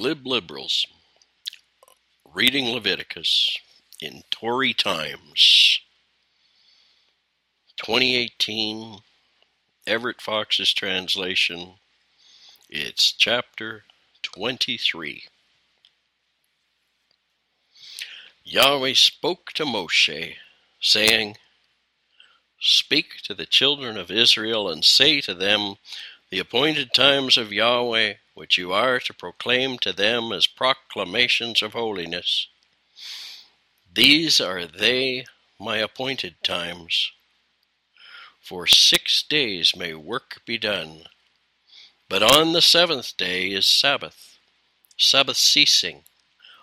glib liberals reading Leviticus in Tory Times 2018 Everett Fox's translation it's chapter 23 Yahweh spoke to Moshe saying Speak to the children of Israel and say to them the appointed times of Yahweh which you are to proclaim to them as proclamations of holiness. These are they, my appointed times. For six days may work be done, but on the seventh day is Sabbath, Sabbath ceasing,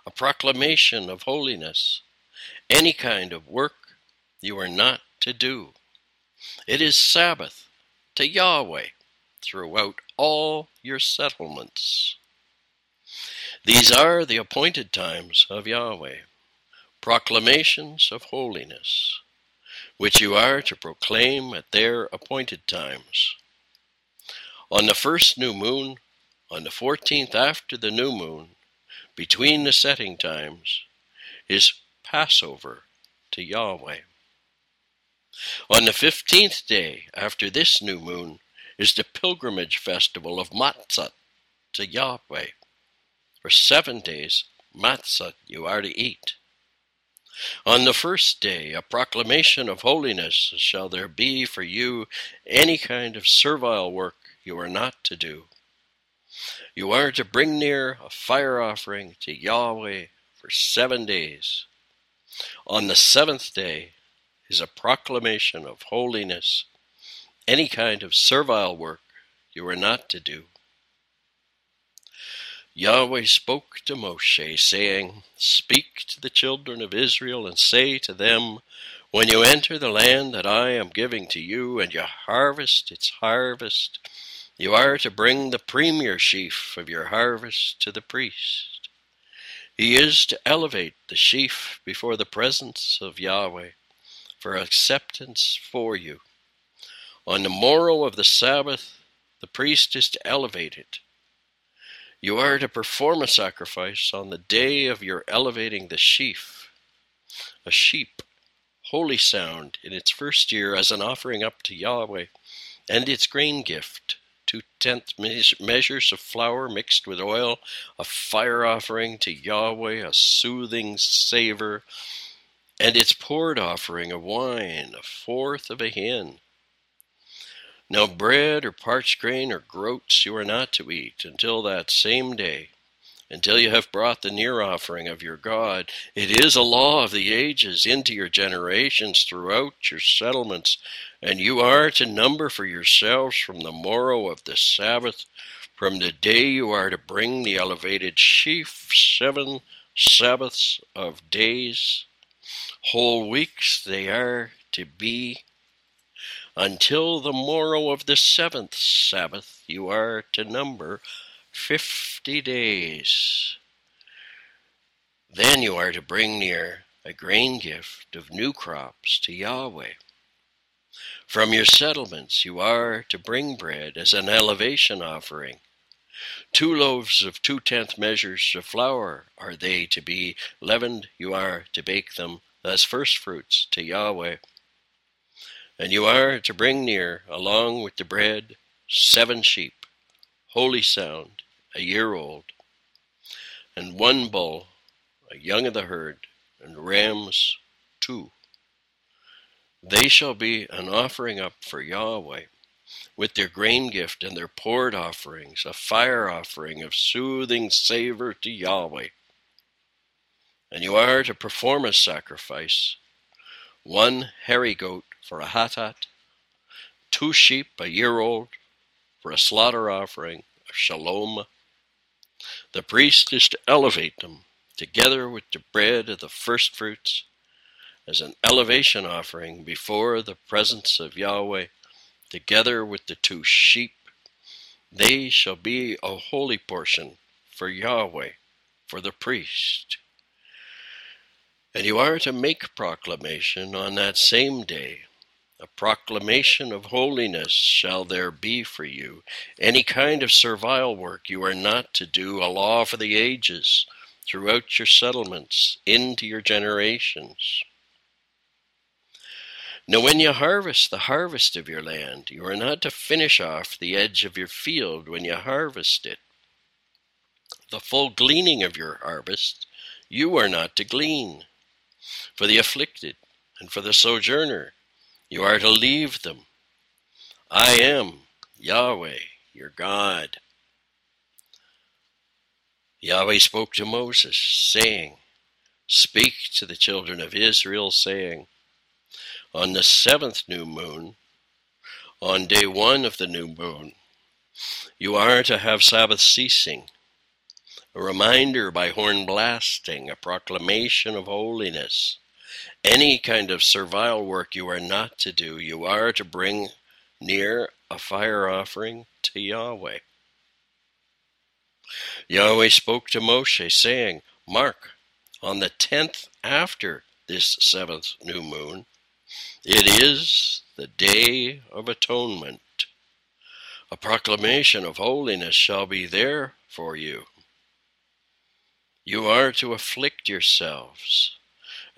a proclamation of holiness. Any kind of work you are not to do. It is Sabbath to Yahweh throughout all your settlements. These are the appointed times of Yahweh, proclamations of holiness, which you are to proclaim at their appointed times. On the first new moon, on the fourteenth after the new moon, between the setting times, is Passover to Yahweh. On the fifteenth day after this new moon is the pilgrimage festival of Matzah to Yahweh. For seven days, matzah you are to eat. On the first day, a proclamation of holiness shall there be for you any kind of servile work you are not to do. You are to bring near a fire offering to Yahweh for seven days. On the seventh day is a proclamation of holiness any kind of servile work you are not to do. Yahweh spoke to Moshe, saying, Speak to the children of Israel and say to them, When you enter the land that I am giving to you, and you harvest its harvest, you are to bring the premier sheaf of your harvest to the priest. He is to elevate the sheaf before the presence of Yahweh for acceptance for you. On the morrow of the Sabbath, the priest is to elevate it. You are to perform a sacrifice on the day of your elevating the sheaf, a sheep, wholly sound in its first year as an offering up to Yahweh, and its grain gift, two tenth measures of flour mixed with oil, a fire offering to Yahweh, a soothing savor, and its poured offering of wine, a fourth of a hin now bread or parched grain or groats you are not to eat until that same day, until you have brought the near offering of your God. It is a law of the ages into your generations throughout your settlements, and you are to number for yourselves from the morrow of the Sabbath, from the day you are to bring the elevated sheaf, seven Sabbaths of days. Whole weeks they are to be until the morrow of the seventh Sabbath, you are to number fifty days. Then you are to bring near a grain gift of new crops to Yahweh. From your settlements you are to bring bread as an elevation offering. Two loaves of two tenth measures of flour are they to be leavened. You are to bake them as firstfruits to Yahweh. And you are to bring near, along with the bread, seven sheep, wholly sound, a year old, and one bull, a young of the herd, and rams two. They shall be an offering up for Yahweh, with their grain gift and their poured offerings, a fire offering of soothing savor to Yahweh. And you are to perform a sacrifice, one hairy goat for a hatat, two sheep a year old for a slaughter offering, a shalom. The priest is to elevate them together with the bread of the firstfruits as an elevation offering before the presence of Yahweh, together with the two sheep. They shall be a holy portion for Yahweh, for the priest. And you are to make proclamation on that same day A proclamation of holiness shall there be for you. Any kind of servile work you are not to do, a law for the ages, throughout your settlements, into your generations. Now, when you harvest the harvest of your land, you are not to finish off the edge of your field when you harvest it. The full gleaning of your harvest you are not to glean. For the afflicted and for the sojourner you are to leave them. I am Yahweh, your God. Yahweh spoke to Moses, saying, Speak to the children of Israel, saying, on the seventh new moon, on day one of the new moon, you are to have Sabbath ceasing, a reminder by horn blasting, a proclamation of holiness. Any kind of servile work you are not to do. You are to bring near a fire offering to Yahweh. Yahweh spoke to Moshe, saying, Mark, on the tenth after this seventh new moon, it is the Day of Atonement. A proclamation of holiness shall be there for you. You are to afflict yourselves,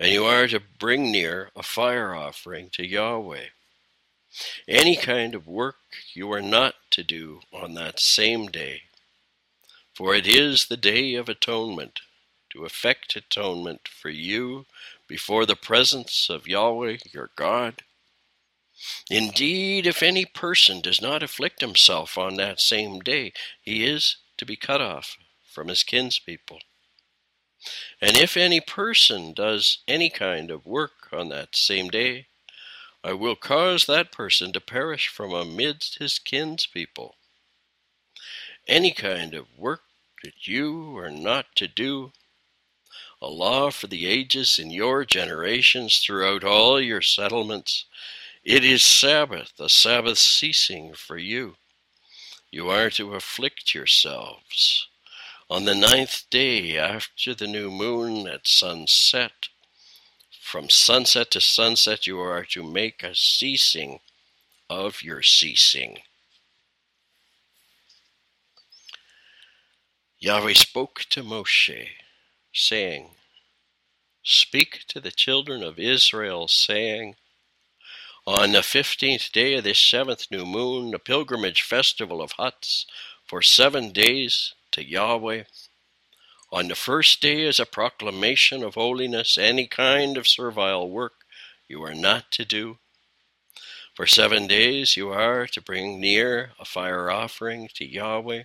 and you are to bring near a fire offering to Yahweh. Any kind of work you are not to do on that same day, for it is the Day of Atonement, to effect atonement for you before the presence of Yahweh your God? Indeed, if any person does not afflict himself on that same day, he is to be cut off from his kinspeople. And if any person does any kind of work on that same day, I will cause that person to perish from amidst his kinspeople. Any kind of work that you are not to do, a law for the ages in your generations throughout all your settlements. It is Sabbath, a Sabbath ceasing for you. You are to afflict yourselves. On the ninth day after the new moon at sunset, from sunset to sunset, you are to make a ceasing of your ceasing. Yahweh spoke to Moshe saying, Speak to the children of Israel, saying, On the fifteenth day of this seventh new moon, a pilgrimage festival of huts for seven days to Yahweh. On the first day is a proclamation of holiness, any kind of servile work you are not to do. For seven days you are to bring near a fire offering to Yahweh.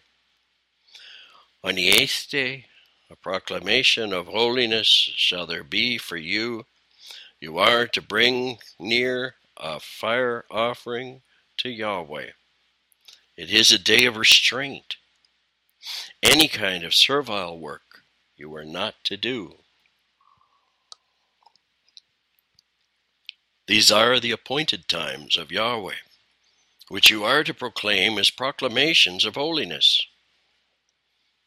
On the eighth day, a proclamation of holiness shall there be for you. You are to bring near a fire offering to Yahweh. It is a day of restraint. Any kind of servile work you are not to do. These are the appointed times of Yahweh, which you are to proclaim as proclamations of holiness,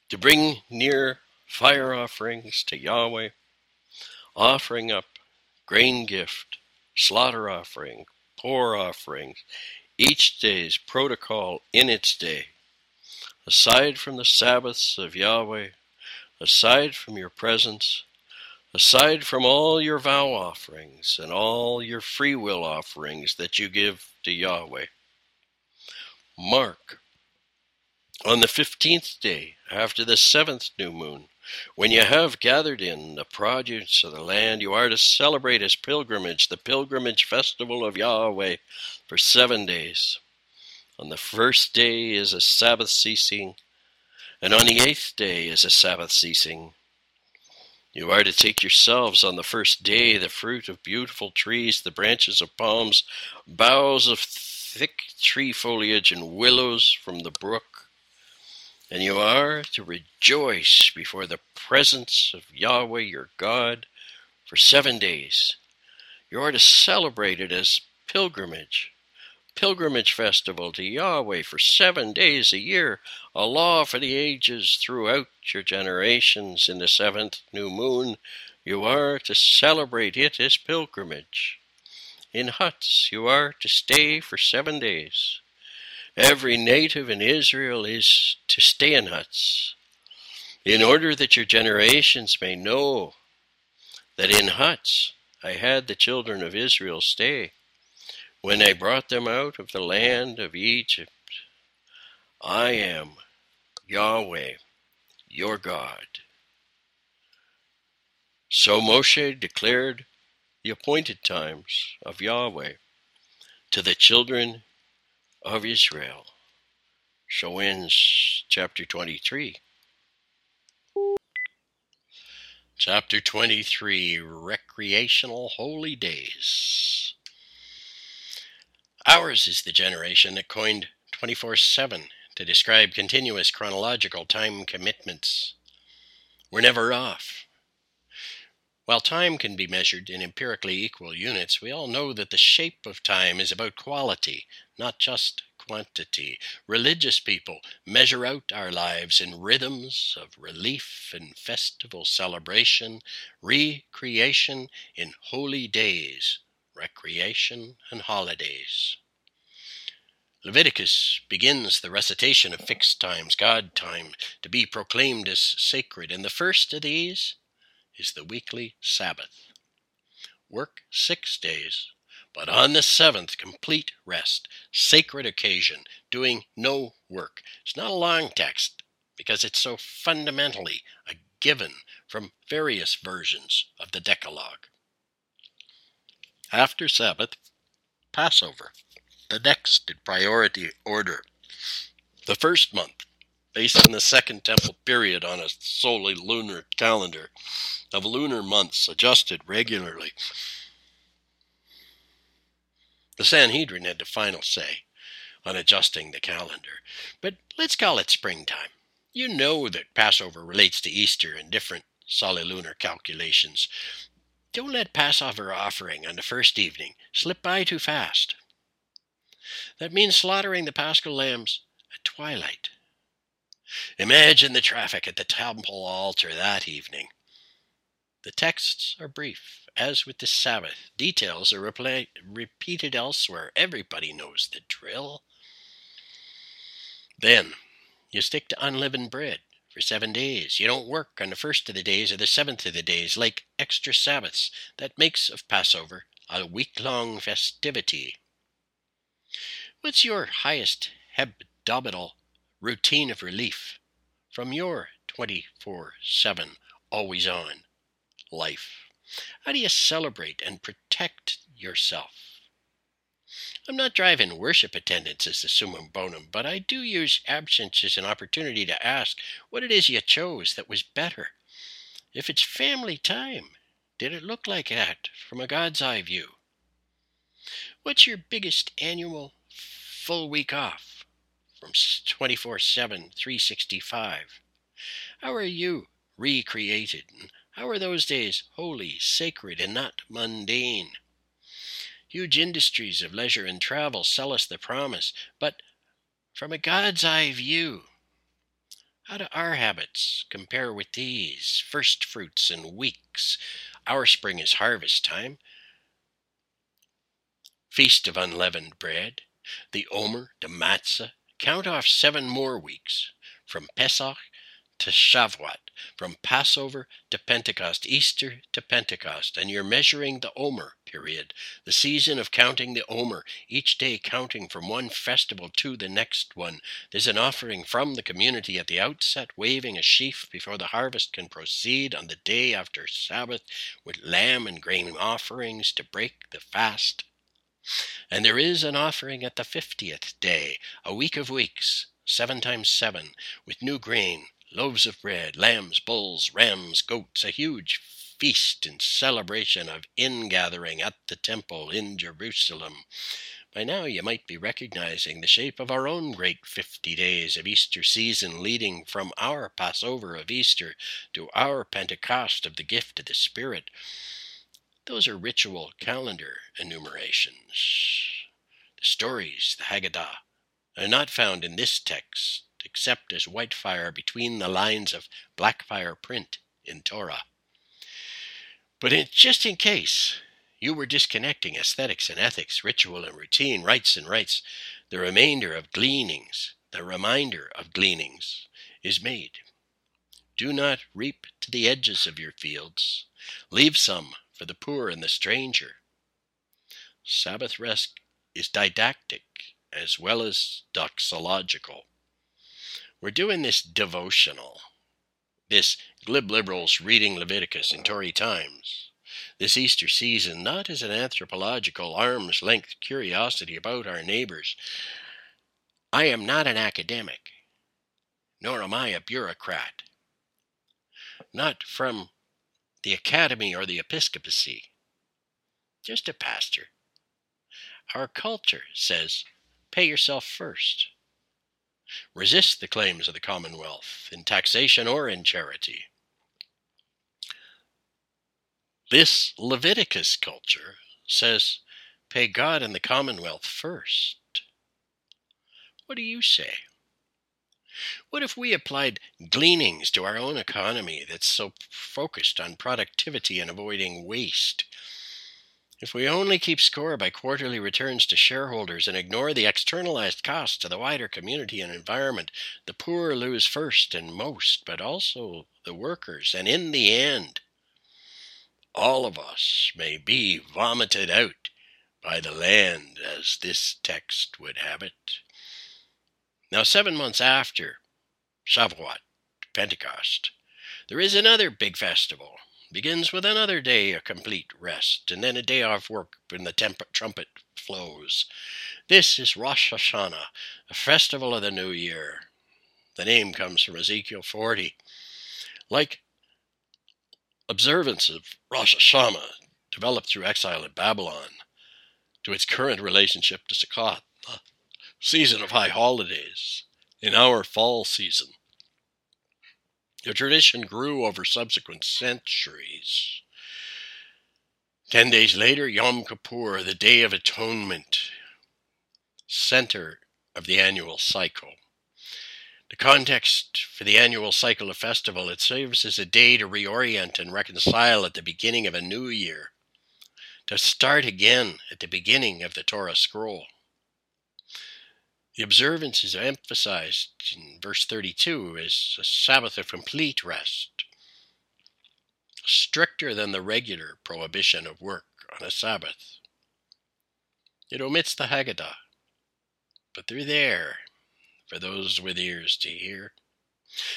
to bring near fire offerings to Yahweh, offering up grain gift, slaughter offering, pour offerings, each day's protocol in its day. Aside from the Sabbaths of Yahweh, aside from your presents, aside from all your vow offerings and all your free will offerings that you give to Yahweh. Mark, on the fifteenth day after the seventh new moon, when you have gathered in the produce of the land, you are to celebrate as pilgrimage, the pilgrimage festival of Yahweh, for seven days. On the first day is a Sabbath ceasing, and on the eighth day is a Sabbath ceasing. You are to take yourselves on the first day the fruit of beautiful trees, the branches of palms, boughs of thick tree foliage, and willows from the brook and you are to rejoice before the presence of Yahweh your God for seven days. You are to celebrate it as pilgrimage, pilgrimage festival to Yahweh for seven days a year, a law for the ages throughout your generations. In the seventh new moon, you are to celebrate it as pilgrimage. In huts you are to stay for seven days. Every native in Israel is to stay in huts, in order that your generations may know that in huts I had the children of Israel stay when I brought them out of the land of Egypt. I am Yahweh, your God. So Moshe declared the appointed times of Yahweh to the children of Israel. So ends chapter 23. Chapter 23 Recreational Holy Days. Ours is the generation that coined 24 7 to describe continuous chronological time commitments. We're never off. While time can be measured in empirically equal units, we all know that the shape of time is about quality, not just quantity. Religious people measure out our lives in rhythms of relief and festival celebration, recreation in holy days, recreation and holidays. Leviticus begins the recitation of fixed times, God time, to be proclaimed as sacred, and the first of these is the weekly Sabbath. Work six days, but on the seventh, complete rest, sacred occasion, doing no work. It's not a long text because it's so fundamentally a given from various versions of the Decalogue. After Sabbath, Passover, the next in priority order. The first month, based on the Second Temple period on a solely lunar calendar, of lunar months adjusted regularly the Sanhedrin had the final say on adjusting the calendar, but let's call it springtime. You know that Passover relates to Easter in different solilunar calculations. Don't let Passover offering on the first evening slip by too fast. That means slaughtering the paschal lambs at twilight. Imagine the traffic at the temple altar that evening. The texts are brief, as with the Sabbath. Details are repeated elsewhere. Everybody knows the drill. Then you stick to unleavened bread for seven days. You don't work on the first of the days or the seventh of the days, like extra Sabbaths. That makes of Passover a week long festivity. What's your highest hebdomadal routine of relief from your 24 7 always on life? How do you celebrate and protect yourself? I'm not driving worship attendance as the summum bonum, but I do use absence as an opportunity to ask what it is you chose that was better. If it's family time, did it look like that from a God's eye view? What's your biggest annual full week off from 24 7, 365? How are you recreated how are those days holy, sacred, and not mundane? Huge industries of leisure and travel sell us the promise, but from a God's eye view, how do our habits compare with these first fruits and weeks? Our spring is harvest time. Feast of unleavened bread, the Omer, the Matzah. Count off seven more weeks from Pesach to Shavuot, from Passover to Pentecost, Easter to Pentecost, and you're measuring the Omer period, the season of counting the Omer, each day counting from one festival to the next one. There's an offering from the community at the outset, waving a sheaf before the harvest can proceed on the day after Sabbath with lamb and grain offerings to break the fast. And there is an offering at the fiftieth day, a week of weeks, seven times seven, with new grain, loaves of bread, lambs, bulls, rams, goats, a huge feast in celebration of ingathering at the temple in Jerusalem. By now you might be recognizing the shape of our own great fifty days of Easter season, leading from our Passover of Easter to our Pentecost of the gift of the Spirit. Those are ritual calendar enumerations. The stories, the Haggadah, are not found in this text except as white fire between the lines of black fire print in Torah. But just in case you were disconnecting aesthetics and ethics, ritual and routine, rites and rights. The remainder of gleanings, the reminder of gleanings, is made. Do not reap to the edges of your fields. Leave some for the poor and the stranger. Sabbath rest is didactic as well as doxological. We're doing this devotional, this glib liberals reading Leviticus in Tory times, this Easter season not as an anthropological arm's length curiosity about our neighbors. I am not an academic, nor am I a bureaucrat, not from the academy or the episcopacy, just a pastor. Our culture says pay yourself first. Resist the claims of the Commonwealth in taxation or in charity. This Leviticus culture says pay God and the Commonwealth first. What do you say? What if we applied gleanings to our own economy that's so focused on productivity and avoiding waste? If we only keep score by quarterly returns to shareholders and ignore the externalized costs to the wider community and environment, the poor lose first and most, but also the workers, and in the end, all of us may be vomited out by the land, as this text would have it. Now, seven months after Shavuot, Pentecost, there is another big festival. Begins with another day of complete rest, and then a day off work when the temp- trumpet flows. This is Rosh Hashanah, the festival of the new year. The name comes from Ezekiel 40. Like observance of Rosh Hashanah developed through exile in Babylon to its current relationship to Sukkot, the season of high holidays, in our fall season. The tradition grew over subsequent centuries. Ten days later, Yom Kippur, the Day of Atonement, center of the annual cycle. The context for the annual cycle of festival, it serves as a day to reorient and reconcile at the beginning of a new year, to start again at the beginning of the Torah scroll. The observance is emphasized in verse 32 as a Sabbath of complete rest, stricter than the regular prohibition of work on a Sabbath. It omits the Haggadah, but they're there for those with ears to hear.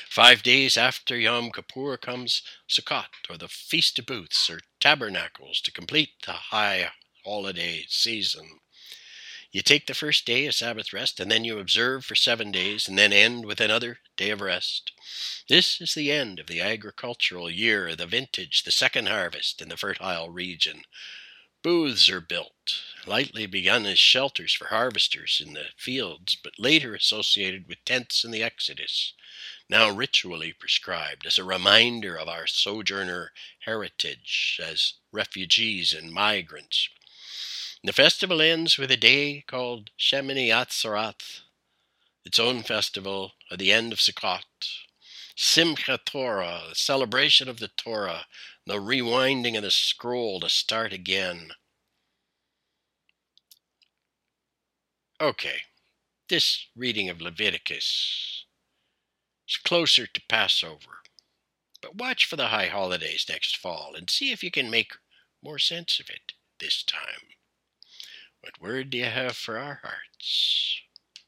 Five days after Yom Kippur comes Sukkot, or the Feast of Booths, or Tabernacles, to complete the high holiday season. You take the first day a Sabbath rest, and then you observe for seven days, and then end with another day of rest. This is the end of the agricultural year, the vintage, the second harvest in the fertile region. Booths are built, lightly begun as shelters for harvesters in the fields, but later associated with tents in the Exodus, now ritually prescribed as a reminder of our sojourner heritage as refugees and migrants. The festival ends with a day called Shemini Atzeret, its own festival at the end of Sukkot. Simchat Torah, the celebration of the Torah, the rewinding of the scroll to start again. Okay, this reading of Leviticus is closer to Passover, but watch for the high holidays next fall and see if you can make more sense of it this time. What word do you have for our hearts?